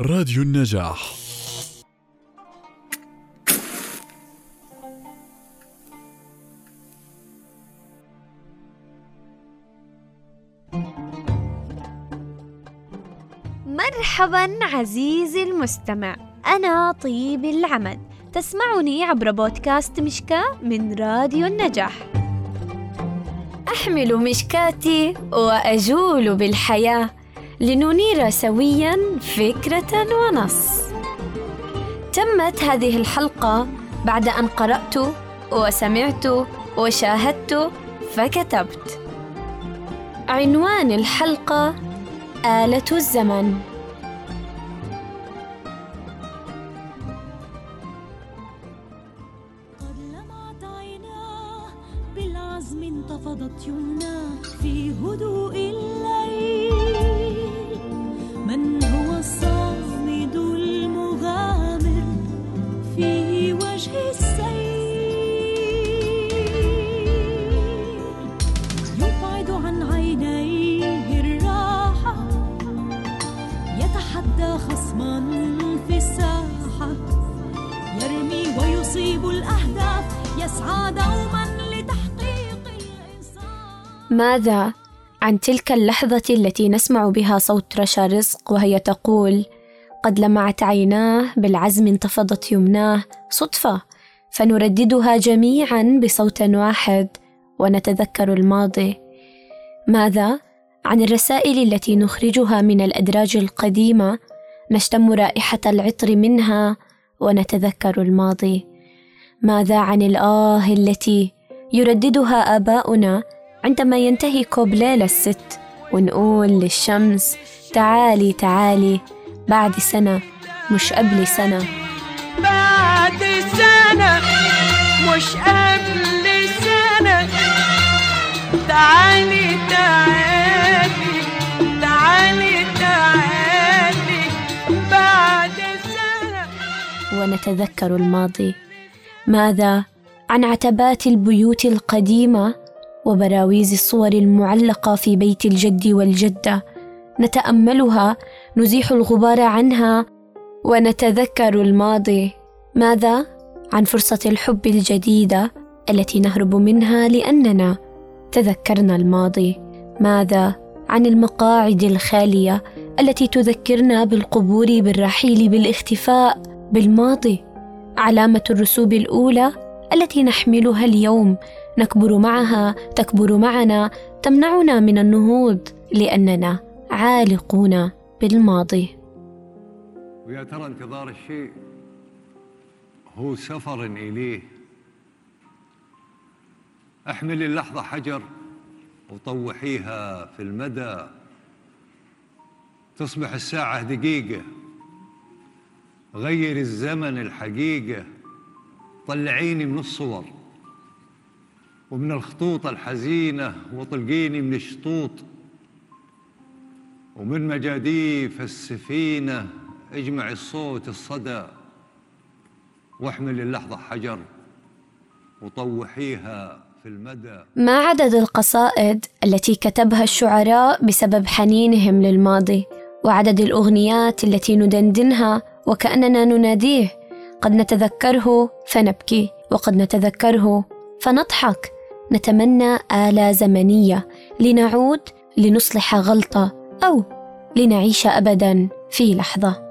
راديو النجاح. مرحبا عزيزي المستمع. أنا طيب العمد تسمعني عبر بودكاست مشكاة من راديو النجاح. أحمل مشكاتي وأجول بالحياة. لننير سويا فكرة ونص. تمت هذه الحلقة بعد أن قرأت وسمعت وشاهدت فكتبت. عنوان الحلقة آلة الزمن. بالعزم انتفضت يمناه في هدوء الليل خصما في الساحة يرمي ويصيب الأهداف يسعى دوما لتحقيق ماذا عن تلك اللحظة التي نسمع بها صوت رشا رزق وهي تقول قد لمعت عيناه بالعزم انتفضت يمناه صدفة. فنرددها جميعا بصوت واحد ونتذكر الماضي. ماذا عن الرسائل التي نخرجها من الأدراج القديمة نشتم رائحة العطر منها ونتذكر الماضي. ماذا عن الآه التي يرددها آباؤنا عندما ينتهي كوبليه للست ونقول للشمس تعالي تعالي بعد سنة مش قبل سنة. بعد سنة مش قبل سنة. تعالي تعالي. ونتذكر الماضي. ماذا عن عتبات البيوت القديمة وبراويز الصور المعلقة في بيت الجد والجدة؟ نتأملها نزيح الغبار عنها ونتذكر الماضي. ماذا عن فرصة الحب الجديدة التي نهرب منها لأننا تذكرنا الماضي؟ ماذا عن المقاعد الخالية التي تذكرنا بالقبور بالرحيل بالاختفاء بالماضي علامة الرسوب الأولى التي نحملها اليوم نكبر معها تكبر معنا تمنعنا من النهوض لأننا عالقون بالماضي. ويا ترى انتظار الشيء هو سفر إليه. أحمل اللحظة حجر وطوحيها في المدى. تصبح الساعة دقيقة. غير الزمن الحقيقة. طلعيني من الصور ومن الخطوط الحزينة وطلقيني من الشطوط ومن مجاديف السفينة. اجمع الصوت الصدى واحمل اللحظة حجر وطوحيها في المدى. ما عدد القصائد التي كتبها الشعراء بسبب حنينهم للماضي؟ وعدد الأغنيات التي ندندنها وكأننا نناديه قد نتذكره فنبكي وقد نتذكره فنضحك. نتمنى اله زمنية لنعود لنصلح غلطة أو لنعيش ابدا في لحظة.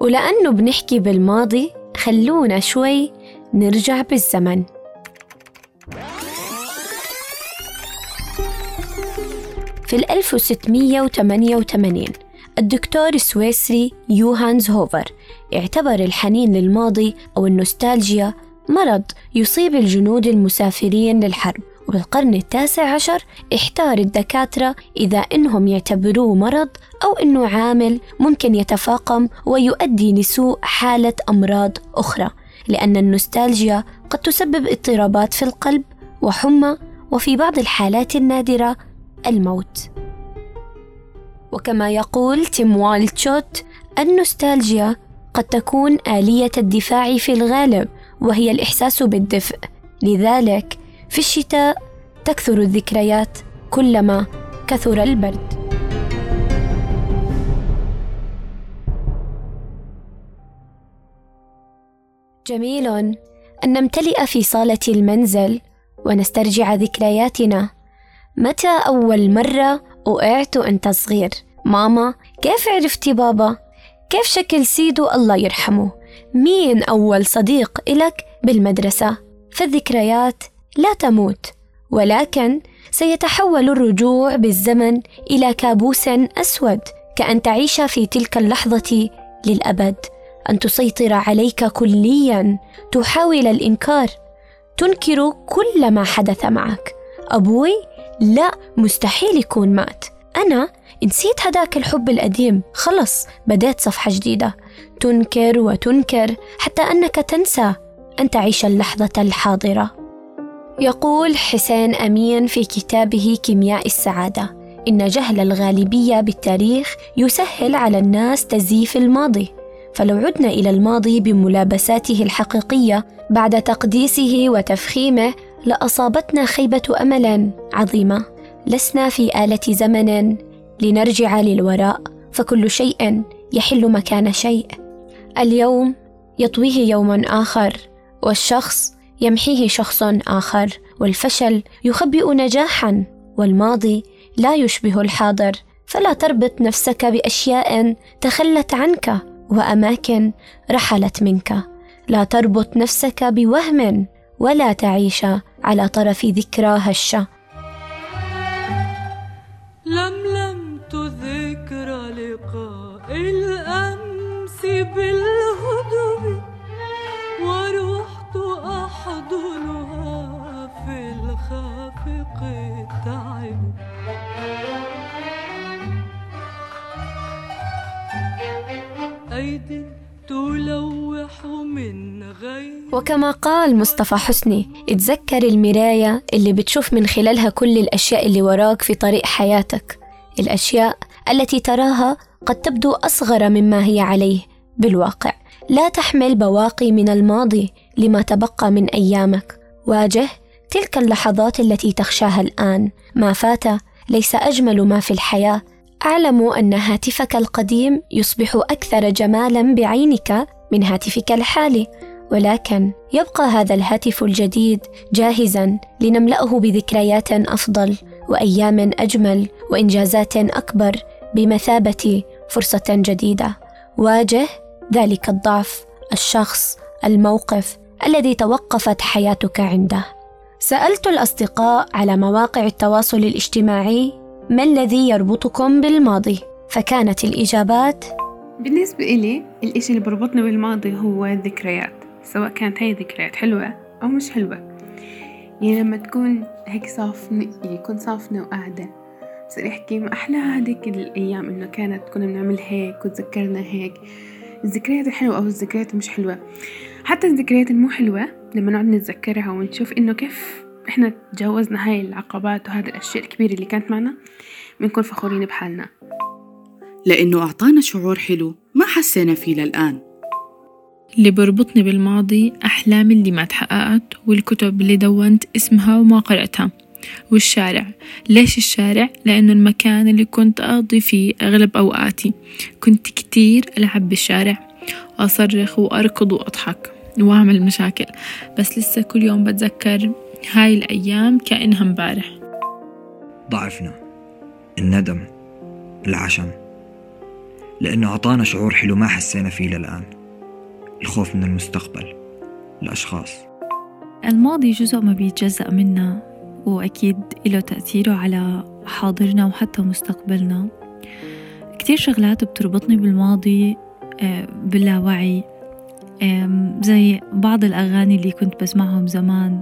ولأنه بنحكي بالماضي خلونا شوي نرجع بالزمن. في ال 1688 الدكتور السويسري يوهانز هوفر. اعتبر الحنين للماضي أو النوستالجيا مرض يصيب الجنود المسافرين للحرب وبالقرن التاسع عشر احتار الدكاترة إذا إنهم يعتبروه مرض أو إنه عامل ممكن يتفاقم ويؤدي لسوء حالة أمراض أخرى لأن النوستالجيا قد تسبب اضطرابات في القلب وحمى وفي بعض الحالات النادرة الموت. وكما يقول تيم والتشوت النوستالجيا قد تكون آلية الدفاع في الغالب وهي الإحساس بالدفء. لذلك في الشتاء تكثر الذكريات كلما كثر البرد. جميل. أن نمتلئ في صالة المنزل ونسترجع ذكرياتنا. متى أول مرة وقعت أنت صغير؟ ماما كيف عرفتي بابا؟ كيف شكل سيدو الله يرحمه؟ مين أول صديق إلك بالمدرسة؟ فالذكريات لا تموت ولكن سيتحول الرجوع بالزمن إلى كابوس أسود كأن تعيش في تلك اللحظة للأبد أن تسيطر عليك كليا تحاول الإنكار تنكر كل ما حدث معك أبوي لا مستحيل يكون مات. أنا نسيت هداك الحب القديم خلص بديت صفحة جديدة. تنكر وتنكر حتى أنك تنسى أن تعيش اللحظة الحاضرة. يقول حسين أمين في كتابه كيمياء السعادة. إن جهل الغالبية بالتاريخ يسهل على الناس تزييف الماضي. فلو عدنا إلى الماضي بملابساته الحقيقية بعد تقديسه وتفخيمه لأصابتنا خيبة أمل عظيمة. لسنا في آلة زمن لنرجع للوراء فكل شيء يحل مكان شيء. اليوم يطويه يوم آخر والشخص يمحيه شخص آخر. والفشل يخبئ نجاحا والماضي لا يشبه الحاضر. فلا تربط نفسك بأشياء تخلت عنك وأماكن رحلت منك. لا تربط نفسك بوهم ولا تعيش على طرف ذكرى هشة. لملمت ذكرى لقاء الأمس بالهدوء ورحت أحضنها في الخافق التعب. أيد تلوح من غير وكما قال مصطفى حسني اتذكر المراية اللي بتشوف من خلالها كل الأشياء اللي وراك في طريق حياتك. الأشياء التي تراها قد تبدو أصغر مما هي عليه. بالواقع لا تحمل بواقي من الماضي لما تبقى من أيامك. واجه تلك اللحظات التي تخشاها الآن. ما فات ليس أجمل ما في الحياة. أعلم أن هاتفك القديم يصبح أكثر جمالا بعينك من هاتفك الحالي ولكن يبقى هذا الهاتف الجديد جاهزا لنملأه بذكريات أفضل وأيام أجمل وإنجازات أكبر بمثابة فرصة جديدة. واجه ذلك الضعف الشخص الموقف الذي توقفت حياتك عنده. سألت الأصدقاء على مواقع التواصل الاجتماعي ما الذي يربطكم بالماضي؟ فكانت الإجابات بالنسبة إلي الإشي اللي بربطني بالماضي هو الذكريات سواء كانت هاي ذكريات حلوة أو مش حلوة. يعني لما تكون هيك صافنة يكون صافنة وقاعدة بصير يحكي ما أحلى هذيك الأيام إنه كانت كنا بنعمل هيك وتذكرنا هيك. الذكريات الحلوة أو الذكريات مش حلوة. حتى الذكريات المو حلوة لما نقعد نتذكرها ونشوف إنه كيف إحنا تجاوزنا هاي العقبات وهذه الأشياء الكبيرة اللي كانت معنا بنكون فخورين بحالنا. لأنه أعطانا شعور حلو ما حسينا فيه للآن. اللي بربطني بالماضي أحلامي اللي ما تحققت والكتب اللي دونت اسمها وما قرأتها. والشارع ليش الشارع؟ لأنه المكان اللي كنت أقضي فيه أغلب أوقاتي. كنت كتير ألعب بالشارع وأصرخ وأركض وأضحك وأعمل مشاكل. بس لسه كل يوم بتذكر هاي الأيام كأنها مبارح. ضعفنا الندم العشم. لأنه أعطانا شعور حلو ما حسينا فيه للآن. الخوف من المستقبل الأشخاص. الماضي جزء ما بيتجزأ منا وأكيد له تأثيره على حاضرنا وحتى مستقبلنا. كتير شغلات بتربطني بالماضي آه، باللاوعي زي بعض الأغاني اللي كنت بسمعهم زمان.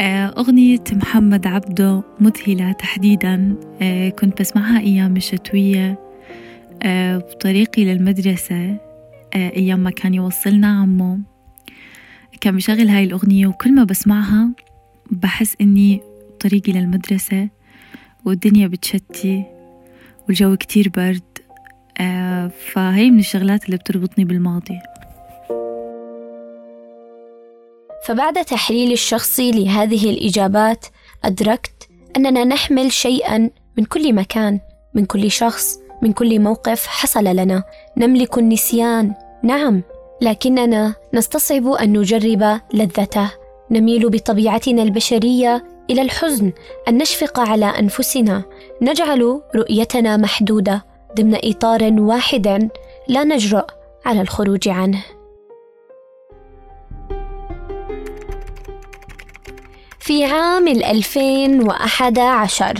أغنية محمد عبده مذهلة تحديدا آه، كنت بسمعها أيام الشتوية آه، بطريقي للمدرسة آه، أيام ما كان يوصلنا عمو. كان بشغل هاي الأغنية وكل ما بسمعها بحس إني بطريقي للمدرسة والدنيا بتشتي والجو كتير برد آه، فهي من الشغلات اللي بتربطني بالماضي. فبعد تحليل الشخصي لهذه الإجابات أدركت أننا نحمل شيئا من كل مكان من كل شخص من كل موقف حصل لنا. نملك النسيان نعم لكننا نستصعب أن نجرب لذته. نميل بطبيعتنا البشرية إلى الحزن أن نشفق على أنفسنا. نجعل رؤيتنا محدودة ضمن إطار واحد لا نجرؤ على الخروج عنه. في عام 2011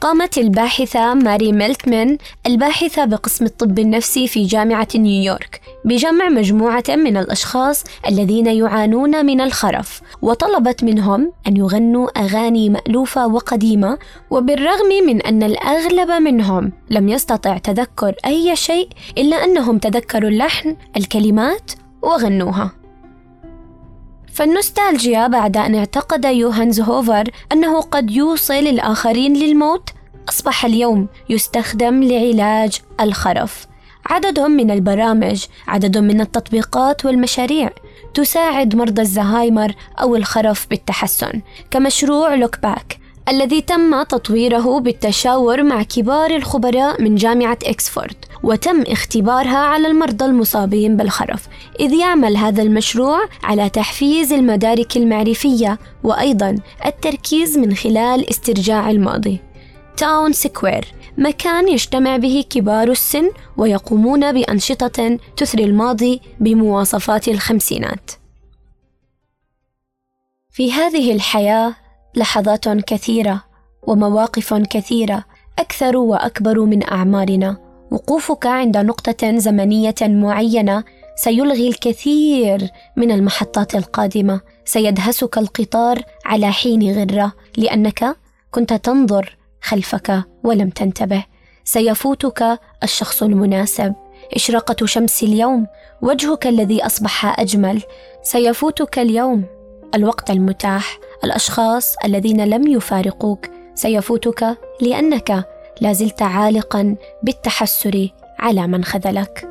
قامت الباحثة ماري ميلتمان الباحثة بقسم الطب النفسي في جامعة نيويورك بجمع مجموعة من الأشخاص الذين يعانون من الخرف وطلبت منهم أن يغنوا أغاني مألوفة وقديمة وبالرغم من أن الأغلب منهم لم يستطع تذكر أي شيء إلا أنهم تذكروا اللحن الكلمات وغنوها. فالنوستالجيا بعد أن اعتقد يوهانز هوفر أنه قد يوصل الآخرين للموت أصبح اليوم يستخدم لعلاج الخرف. عدد من البرامج عدد من التطبيقات والمشاريع تساعد مرضى الزهايمر أو الخرف بالتحسن كمشروع LookBack الذي تم تطويره بالتشاور مع كبار الخبراء من جامعة إكسفورد وتم اختبارها على المرضى المصابين بالخرف. إذ يعمل هذا المشروع على تحفيز المدارك المعرفية وأيضا التركيز من خلال استرجاع الماضي. Town Square مكان يجتمع به كبار السن ويقومون بأنشطة تثري الماضي بمواصفات الخمسينات. في هذه الحياة لحظات كثيرة ومواقف كثيرة أكثر وأكبر من أعمارنا. وقوفك عند نقطة زمنية معينة سيلغي الكثير من المحطات القادمة. سيدهسك القطار على حين غرة لأنك كنت تنظر خلفك ولم تنتبه. سيفوتك الشخص المناسب. إشراقة شمس اليوم وجهك الذي أصبح أجمل. سيفوتك اليوم. الوقت المتاح. الأشخاص الذين لم يفارقوك سيفوتك لأنك لازلت عالقا بالتحسر على من خذلك.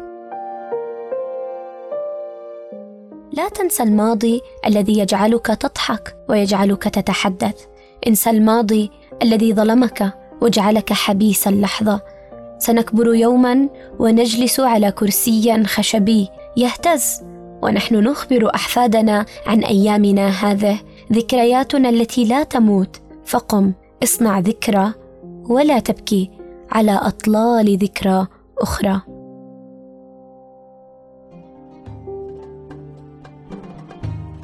لا تنسى الماضي الذي يجعلك تضحك ويجعلك تتحدث. انسى الماضي الذي ظلمك وجعلك حبيس اللحظة. سنكبر يوما ونجلس على كرسي خشبي يهتز. ونحن نخبر أحفادنا عن أيامنا هذه. ذكرياتنا التي لا تموت. فقم اصنع ذكرى ولا تبكي على أطلال ذكرى أخرى.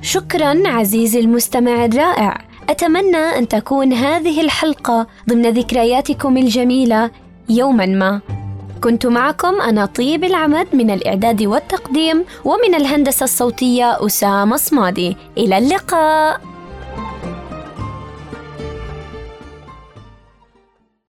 شكرا عزيزي المستمع الرائع. أتمنى أن تكون هذه الحلقة ضمن ذكرياتكم الجميلة يوما ما. كنت معكم أنا طيب العمد من الإعداد والتقديم ومن الهندسة الصوتية أسامة صمادي. إلى اللقاء.